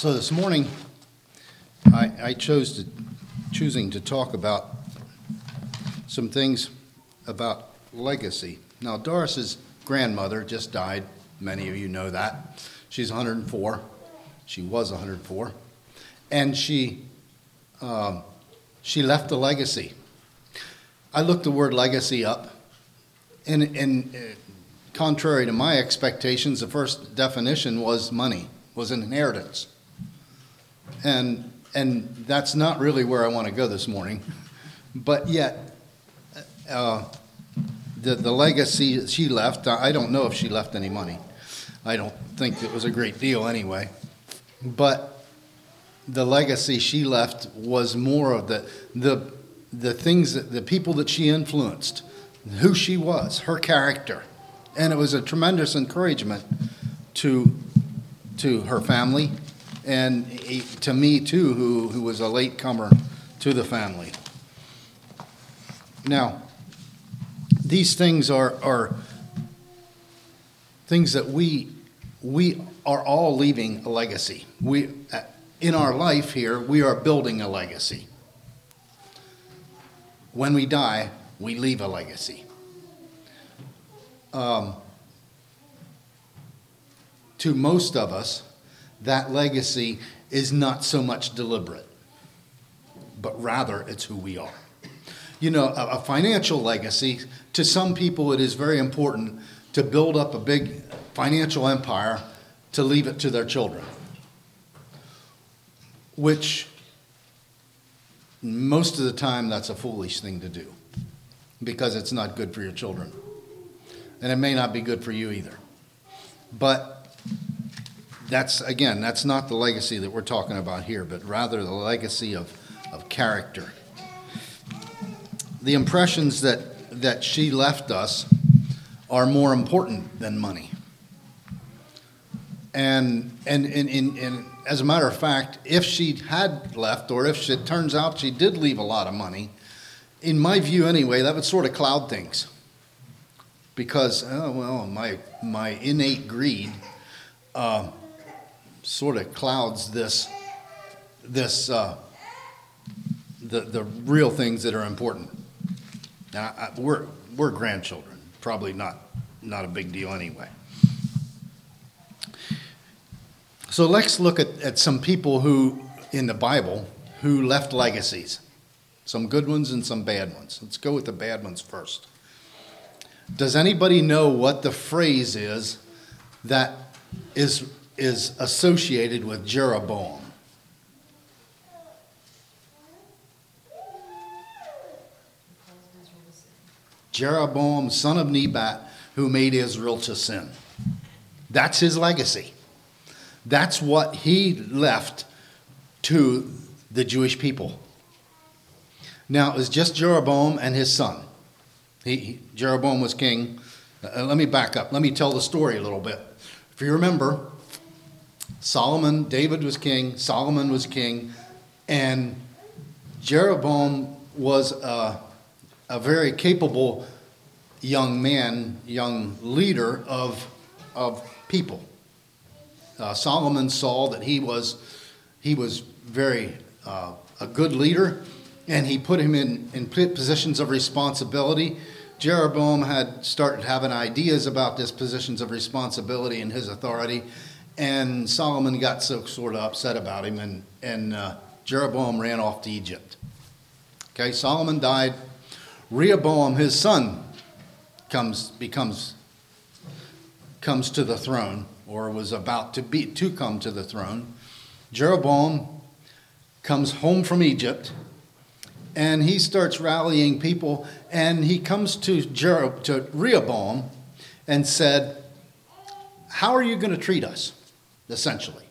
So this morning, I, I chose to, choosing to talk about some things about legacy. Now, Doris's grandmother just died. Many of you know that. She's 104. She was 104. And she, um, she left a legacy. I looked the word legacy up, and, and uh, contrary to my expectations, the first definition was money, was an inheritance. And, and that's not really where I want to go this morning. But yet, uh, the, the legacy she left, I don't know if she left any money. I don't think it was a great deal anyway. But the legacy she left was more of the, the, the things that the people that she influenced, who she was, her character. And it was a tremendous encouragement to, to her family and to me too, who, who was a latecomer to the family. Now, these things are, are things that we, we are all leaving a legacy. We, in our life here, we are building a legacy. When we die, we leave a legacy. Um, to most of us, that legacy is not so much deliberate, but rather it's who we are. You know, a, a financial legacy, to some people, it is very important to build up a big financial empire to leave it to their children, which most of the time that's a foolish thing to do because it's not good for your children. And it may not be good for you either. But that's, again, that's not the legacy that we're talking about here, but rather the legacy of, of character. The impressions that, that she left us are more important than money. And, and, and, and, and as a matter of fact, if she had left, or if it turns out she did leave a lot of money, in my view anyway, that would sort of cloud things. Because, oh, well, my, my innate greed uh, sort of clouds this, this uh, the, the real things that are important. Now, I, we're, we're grandchildren, probably not, not a big deal anyway. So let's look at, at some people who, in the Bible, who left legacies. Some good ones and some bad ones. Let's go with the bad ones first. Does anybody know what the phrase is that is is associated with Jeroboam. Jeroboam, son of Nebat, who made Israel to sin. That's his legacy. That's what he left to the Jewish people. Now, it was just Jeroboam and his son. He, Jeroboam was king. Uh, let me back up. Let me tell the story a little bit. If you remember, Solomon, David was king, Solomon was king, and Jeroboam was a, a very capable young man, young leader of, of people. Uh, Solomon saw that he was, he was very uh, a good leader, and he put him in, in positions of responsibility. Jeroboam had started having ideas about these positions of responsibility and his authority, and Solomon got so sort of upset about him, and, and uh, Jeroboam ran off to Egypt. Okay, Solomon died. Rehoboam, his son, comes becomes comes to the throne, or was about to be to come to the throne. Jeroboam comes home from Egypt, and he starts rallying people, and he comes to Jer- to Rehoboam and said, "How are you going to treat us?" Essentially.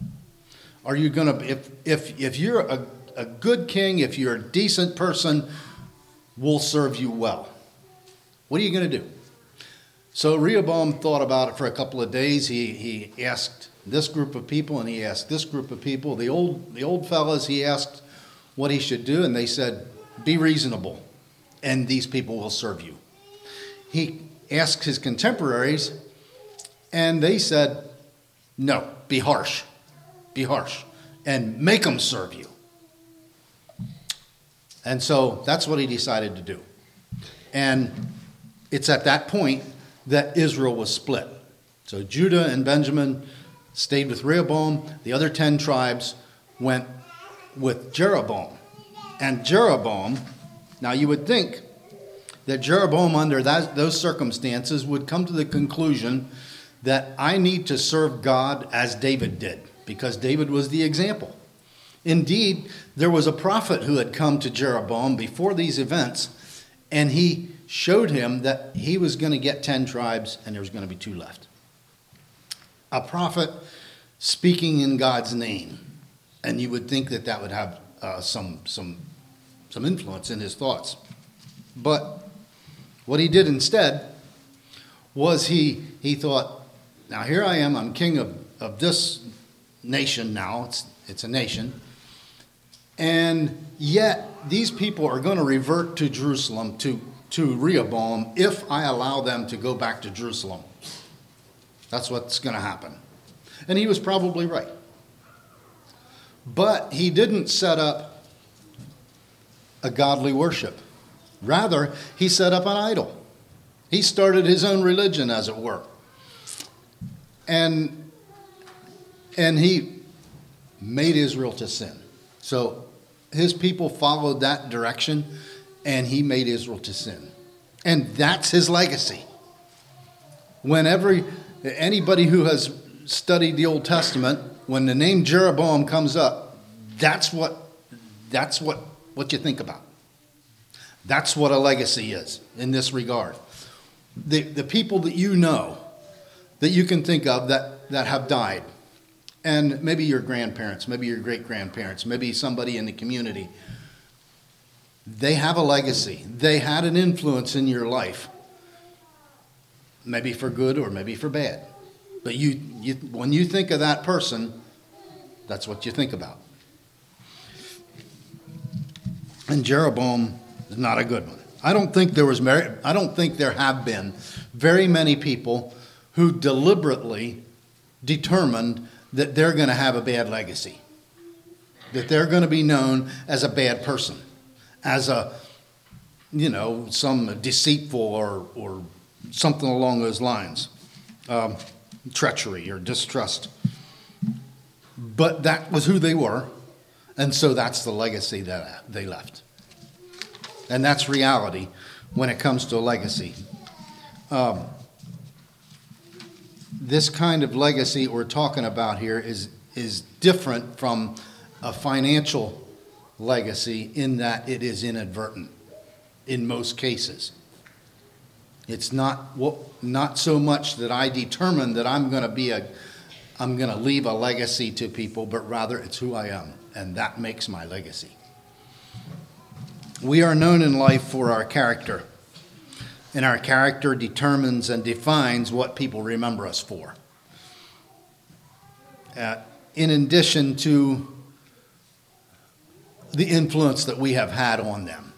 Are you going to, if, if, if you're a, a good king, if you're a decent person, we'll serve you well. What are you going to do? So Rehoboam thought about it for a couple of days. He, he asked this group of people and he asked this group of people. The old, the old fellas, he asked what he should do, and they said, Be reasonable, and these people will serve you. He asked his contemporaries, and they said, No, be harsh. Be harsh. and make them serve you. And so that's what he decided to do. And it's at that point that Israel was split. So Judah and Benjamin stayed with Rehoboam. The other 10 tribes went with Jeroboam. And Jeroboam, now you would think that Jeroboam, under that, those circumstances, would come to the conclusion that I need to serve God as David did, because David was the example. Indeed, there was a prophet who had come to Jeroboam before these events, and he showed him that he was going to get 10 tribes and there was going to be two left. A prophet speaking in God's name, and you would think that that would have uh, some, some, some influence in his thoughts. But what he did instead was he, he thought, now here I am, I'm king of, of this nation now, it's, it's a nation. And yet, these people are going to revert to Jerusalem, to, to Rehoboam, if I allow them to go back to Jerusalem. That's what's going to happen. And he was probably right. But he didn't set up a godly worship. Rather, he set up an idol. He started his own religion, as it were. And, and he made Israel to sin. So his people followed that direction, and he made Israel to sin. And that's his legacy. Whenever anybody who has studied the Old Testament, when the name Jeroboam comes up, that's what that's what, what you think about. That's what a legacy is in this regard. The, the people that you know, that you can think of that, that have died, and maybe your grandparents, maybe your great grandparents, maybe somebody in the community. They have a legacy. They had an influence in your life, maybe for good or maybe for bad. But you, you, when you think of that person, that's what you think about. And Jeroboam is not a good one. I don't think there was I don't think there have been very many people who deliberately determined that they're going to have a bad legacy, that they're going to be known as a bad person, as a, you know, some deceitful or, or something along those lines, um, treachery or distrust. But that was who they were, and so that's the legacy that they left. And that's reality when it comes to a legacy. Um, this kind of legacy we're talking about here is, is different from a financial legacy in that it is inadvertent in most cases. It's not, what, not so much that I determine that I'm going to be a, I'm going to leave a legacy to people, but rather it's who I am, and that makes my legacy. We are known in life for our character and our character determines and defines what people remember us for. Uh, in addition to the influence that we have had on them.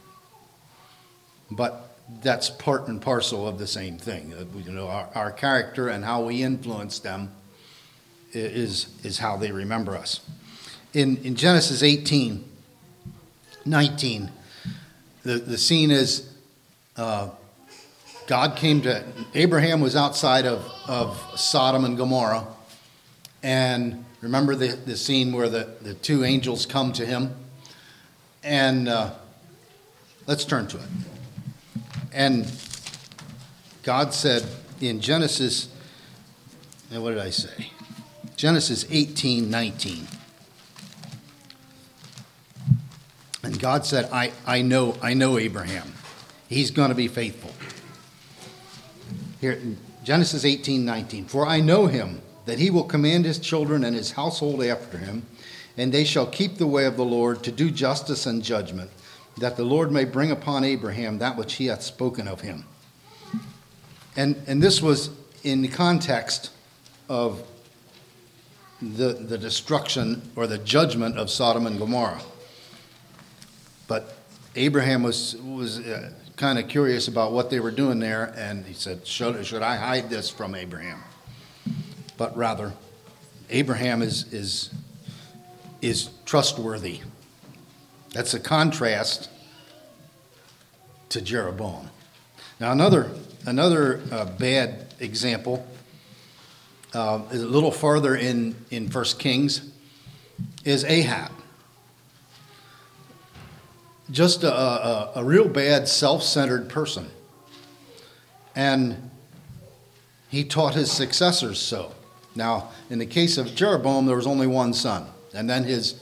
But that's part and parcel of the same thing. Uh, you know, our, our character and how we influence them is, is how they remember us. In, in Genesis 18, 19, the, the scene is uh, God came to Abraham was outside of, of Sodom and Gomorrah. And remember the, the scene where the, the two angels come to him? And uh, let's turn to it. And God said in Genesis, and what did I say? Genesis 18 19. And God said, I, I know, I know Abraham. He's going to be faithful. Here Genesis 18 19. For I know him, that he will command his children and his household after him, and they shall keep the way of the Lord to do justice and judgment, that the Lord may bring upon Abraham that which he hath spoken of him. And, and this was in the context of the, the destruction or the judgment of Sodom and Gomorrah. But Abraham was, was uh, kind of curious about what they were doing there, and he said, should, should I hide this from Abraham? But rather, Abraham is, is is trustworthy. That's a contrast to Jeroboam. Now, another, another uh, bad example uh, is a little farther in, in 1 Kings is Ahab. Just a, a, a real bad, self centered person. And he taught his successors so. Now, in the case of Jeroboam, there was only one son. And then his,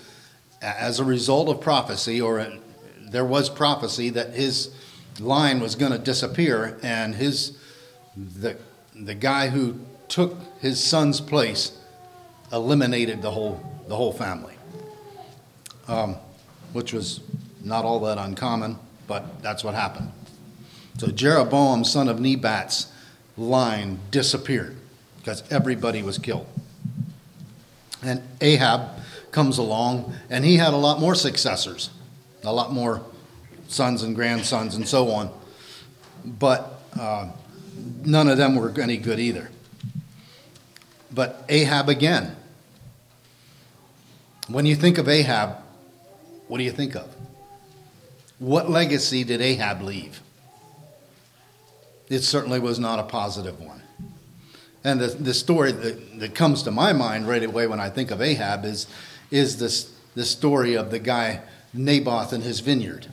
as a result of prophecy, or a, there was prophecy that his line was going to disappear, and his, the, the guy who took his son's place eliminated the whole, the whole family, um, which was not all that uncommon, but that's what happened. So Jeroboam, son of Nebat's line disappeared because everybody was killed. And Ahab comes along, and he had a lot more successors, a lot more sons and grandsons and so on. But uh, none of them were any good either. But Ahab again. When you think of Ahab, what do you think of? What legacy did Ahab leave? It certainly was not a positive one. And the, the story that, that comes to my mind right away when I think of Ahab is, is this, the story of the guy Naboth and his vineyard,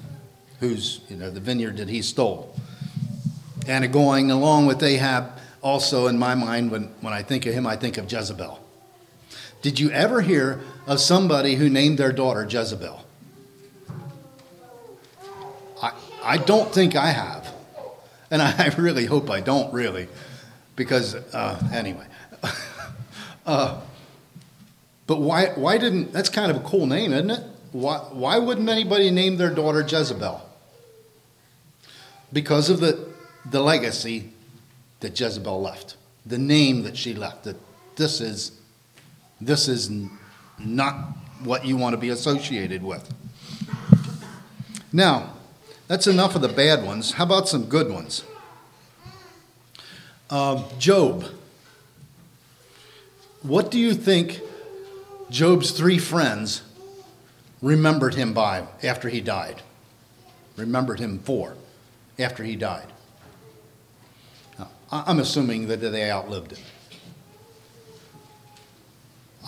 who's, you know, the vineyard that he stole. And going along with Ahab, also in my mind, when, when I think of him, I think of Jezebel. Did you ever hear of somebody who named their daughter Jezebel? I don't think I have. And I really hope I don't, really, because, uh, anyway. uh, but why, why didn't, that's kind of a cool name, isn't it? Why, why wouldn't anybody name their daughter Jezebel? Because of the, the legacy that Jezebel left, the name that she left, that this is, this is not what you want to be associated with. Now, that's enough of the bad ones. How about some good ones? Uh, Job. What do you think Job's three friends remembered him by after he died? Remembered him for after he died? Now, I'm assuming that they outlived him.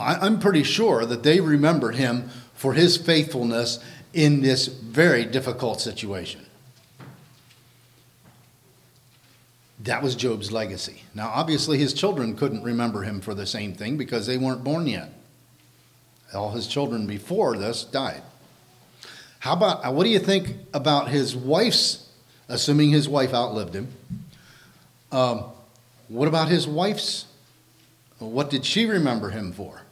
I'm pretty sure that they remembered him for his faithfulness in this very difficult situation. That was Job's legacy. Now, obviously, his children couldn't remember him for the same thing because they weren't born yet. All his children before this died. How about, uh, what do you think about his wife's, assuming his wife outlived him? Um, what about his wife's? What did she remember him for?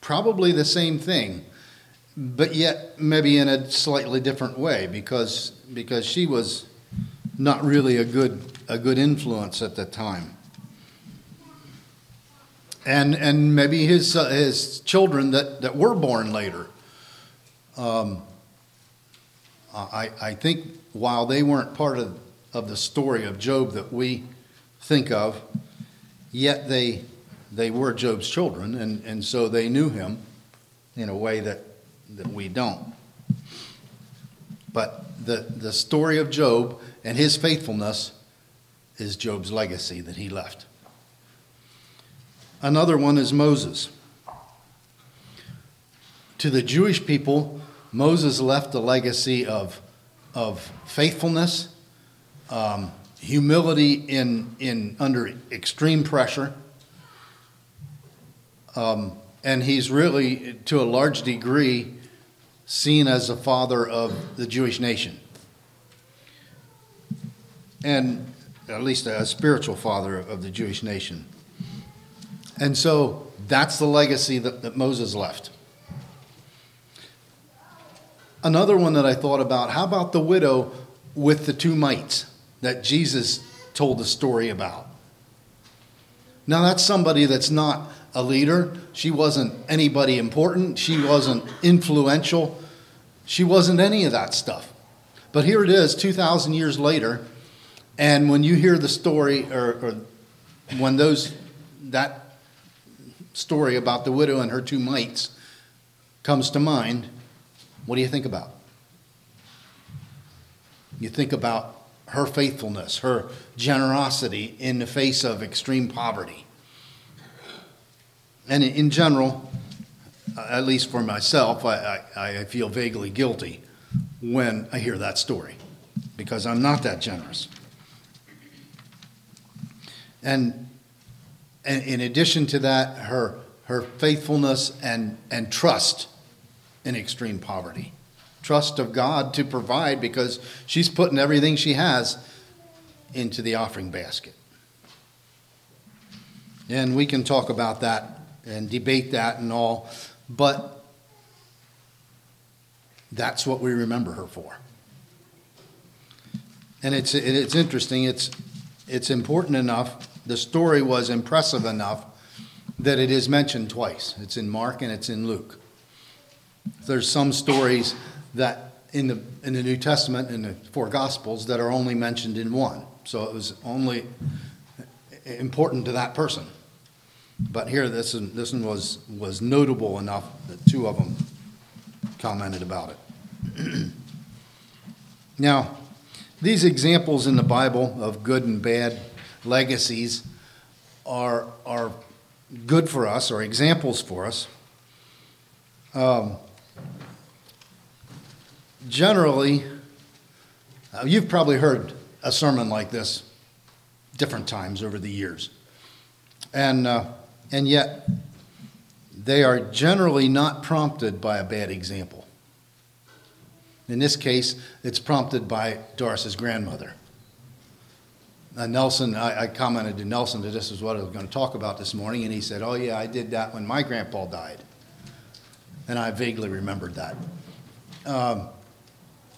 Probably the same thing but yet maybe in a slightly different way because because she was not really a good a good influence at the time. And and maybe his uh, his children that, that were born later. Um, I I think while they weren't part of of the story of Job that we think of, yet they they were Job's children, and, and so they knew him in a way that that we don't. But the, the story of Job and his faithfulness is Job's legacy that he left. Another one is Moses. To the Jewish people, Moses left a legacy of, of faithfulness, um, humility in, in, under extreme pressure, um, and he's really, to a large degree, seen as the father of the Jewish nation. And at least a spiritual father of the Jewish nation. And so that's the legacy that, that Moses left. Another one that I thought about how about the widow with the two mites that Jesus told the story about? Now, that's somebody that's not a leader. She wasn't anybody important. She wasn't influential. She wasn't any of that stuff. But here it is, 2,000 years later, and when you hear the story, or, or when those, that story about the widow and her two mites comes to mind, what do you think about? You think about her faithfulness, her generosity in the face of extreme poverty. And in general, at least for myself, I, I, I, feel vaguely guilty when I hear that story because I'm not that generous. And, and in addition to that, her, her faithfulness and, and trust in extreme poverty trust of God to provide because she's putting everything she has into the offering basket. And we can talk about that and debate that and all, but that's what we remember her for. And it's, it's interesting, it's, it's important enough, the story was impressive enough that it is mentioned twice. It's in Mark and it's in Luke. There's some stories that in the, in the New Testament, in the four Gospels, that are only mentioned in one. So it was only important to that person. But here, this one, this one was, was notable enough that two of them commented about it. now, these examples in the Bible of good and bad legacies are, are good for us, or examples for us. Um, generally, uh, you've probably heard a sermon like this different times over the years. And, uh, and yet, they are generally not prompted by a bad example. In this case, it's prompted by Doris's grandmother. Uh, Nelson, I, I, commented to Nelson that this is what I was going to talk about this morning, and he said, Oh, yeah, I did that when my grandpa died. And I vaguely remembered that. Um,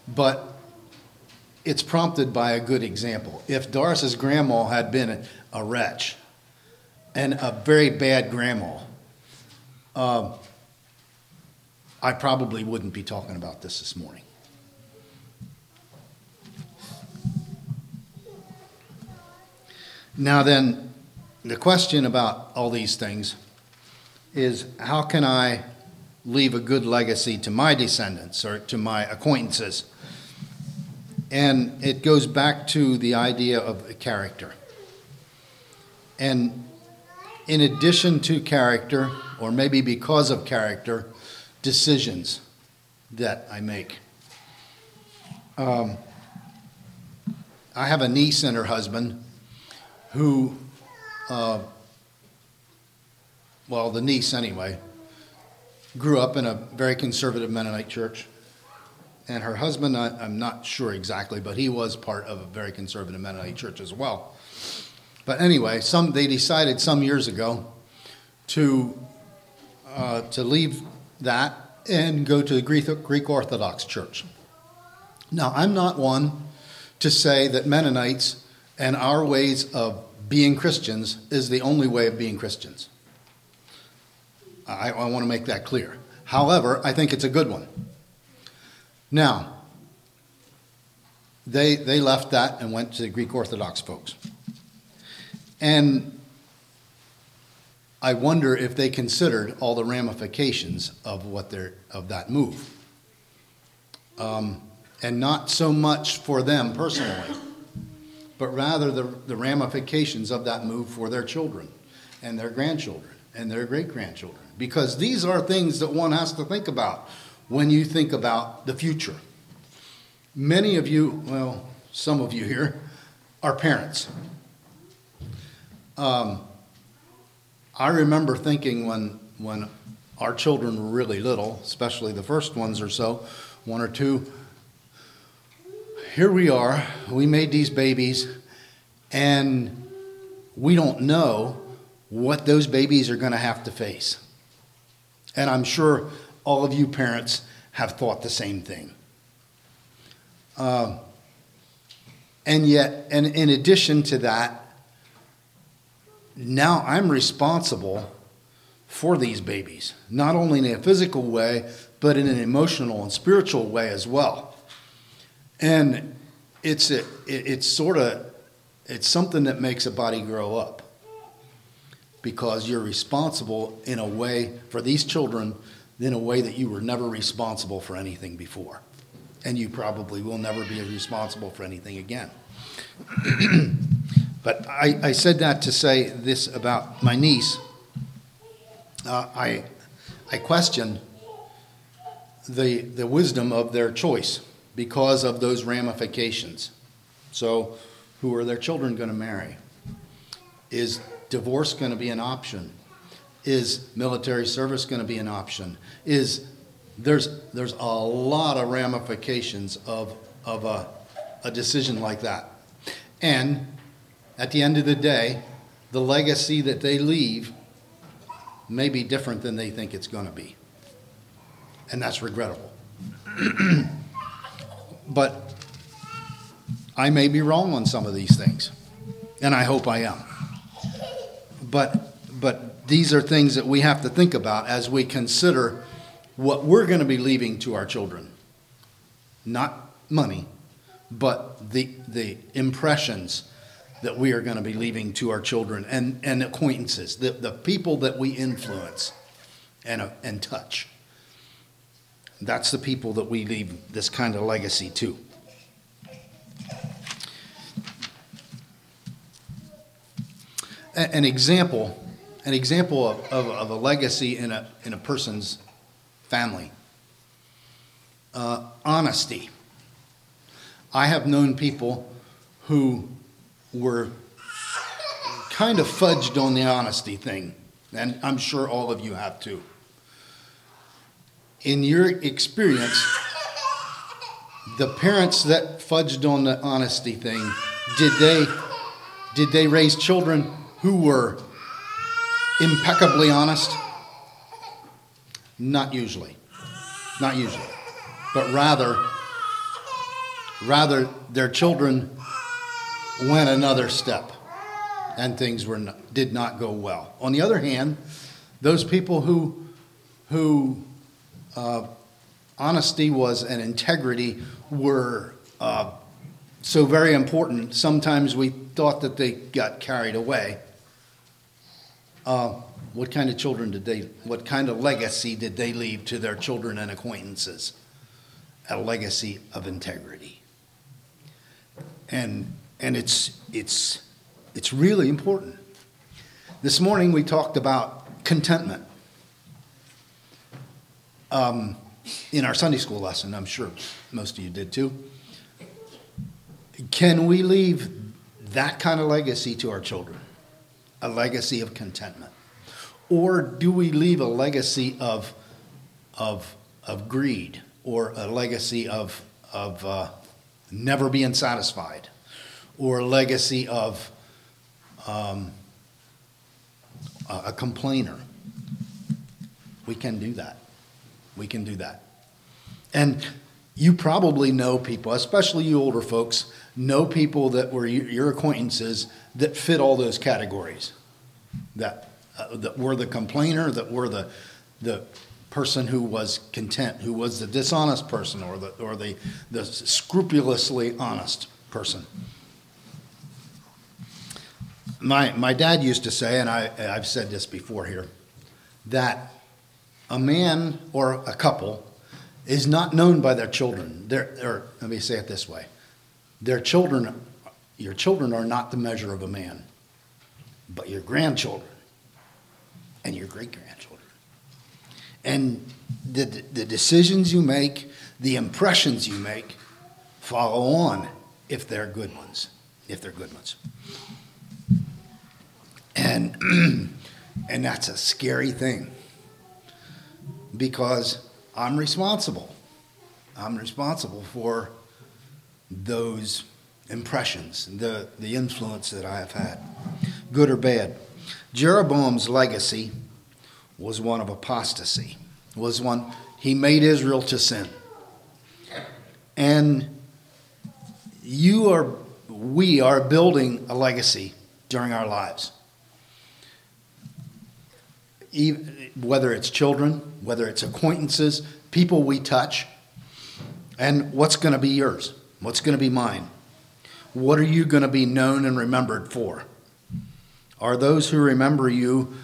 but it's prompted by a good example. If Doris's grandma had been a wretch and a very bad grandma, um, I probably wouldn't be talking about this this morning. Now, then, the question about all these things is how can I leave a good legacy to my descendants or to my acquaintances? And it goes back to the idea of character. And in addition to character, or maybe because of character, decisions that I make. Um, I have a niece and her husband who, uh, well, the niece anyway, grew up in a very conservative Mennonite church and her husband, I, am not sure exactly, but he was part of a very conservative Mennonite church as well. But anyway, some they decided some years ago to uh, to leave that and go to the Greek, Greek Orthodox Church. Now, I'm not one to say that Mennonites and our ways of being Christians is the only way of being Christians. I, I want to make that clear. However, I think it's a good one. Now, they, they left that and went to the Greek Orthodox folks. And I wonder if they considered all the ramifications of what they're, of that move. Um, and not so much for them personally, but rather the, the ramifications of that move for their children and their grandchildren and their great grandchildren. Because these are things that one has to think about when you think about the future. Many of you, well, some of you here, are parents. Um, I remember thinking when, when our children were really little, especially the first ones or so, one or two, here we are, we made these babies, and we don't know what those babies are going to have to face. And I'm sure all of you parents have thought the same thing. Uh, and yet, and in addition to that, now I'm responsible for these babies, not only in a physical way, but in an emotional and spiritual way as well. And it's a, it's sort of it's something that makes a body grow up. because you're responsible in a way for these children in a way that you were never responsible for anything before. And you probably will never be responsible for anything again. but I, I, said that to say this about my niece. Uh, I, I question the, the wisdom of their choice because of those ramifications. So, who are their children going to marry? Is divorce going to be an option? Is military service going to be an option? Is there's there's a lot of ramifications of of a, a decision like that. And at the end of the day, the legacy that they leave may be different than they think it's going to be. And that's regrettable. but I may be wrong on some of these things, and I hope I am. But, but these are things that we have to think about as we consider what we're going to be leaving to our children. Not money, but the, the impressions that we are going to be leaving to our children and, and acquaintances, the, the people that we influence and, uh, and touch. That's the people that we leave this kind of legacy to. an example, an example of, of, of, a legacy in a, in a person's family. Uh, honesty. I have known people who were kind of fudged on the honesty thing, and I'm sure all of you have too. In your experience, the parents that fudged on the honesty thing, did they did they raise children who were impeccably honest? Not usually. Not usually. But rather, rather their children went another step and things were not, did not go well. On the other hand, those people who, who uh, honesty was and integrity were uh, so very important, sometimes we thought that they got carried away. Uh, what kind of children did they, what kind of legacy did they leave to their children and acquaintances? A legacy of integrity. And, and it's, it's, it's really important. This morning we talked about contentment um, in our Sunday school lesson. I'm sure most of you did too. Can we leave that kind of legacy to our children? a legacy of contentment? Or do we leave a legacy of, of, of greed or a legacy of, of uh, never being satisfied or legacy of um, a complainer? We can do that. We can do that. And you probably know people, especially you older folks, know people that were your acquaintances that fit all those categories. That, uh, that were the complainer, that were the, the person who was content, who was the dishonest person, or the, or the, the scrupulously honest person. My, my dad used to say, and I, I've said this before here, that a man or a couple is not known by their children. They're, or let me say it this way their children, your children are not the measure of a man, but your grandchildren and your great grandchildren. And the, the decisions you make, the impressions you make, follow on if they're good ones. If they're good ones. And, and that's a scary thing because I'm responsible. I'm responsible for those impressions, the, the influence that I have had, good or bad. Jeroboam's legacy was one of apostasy, was one, he made Israel to sin. And you are, we are building a legacy during our lives. Whether it's children, whether it's acquaintances, people we touch, and what's going to be yours? What's going to be mine? What are you going to be known and remembered for? Are those who remember you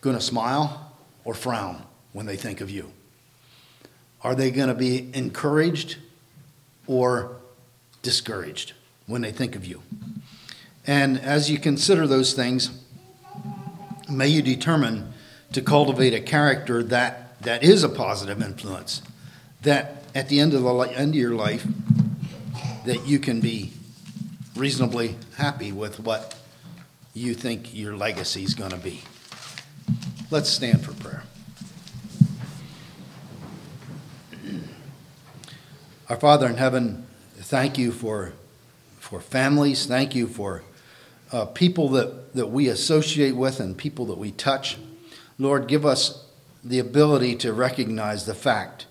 going to smile or frown when they think of you? Are they going to be encouraged or discouraged when they think of you? And as you consider those things, may you determine to cultivate a character that, that is a positive influence, that at the end of the end of your life, that you can be reasonably happy with what you think your legacy is going to be. Let's stand for prayer. Our Father in heaven, thank you for, for families. Thank you for uh, people that, that we associate with and people that we touch. Lord, give us the ability to recognize the fact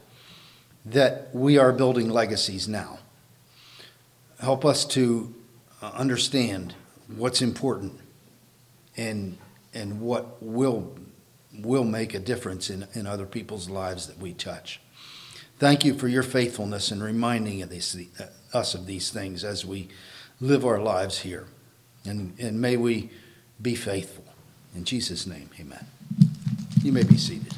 that we are building legacies now. Help us to uh, understand what's important and, and what will, will make a difference in, in other people's lives that we touch. Thank you for your faithfulness in reminding of these, uh, us of these things as we live our lives here. And, and may we be faithful. In Jesus' name, amen. You may be seated.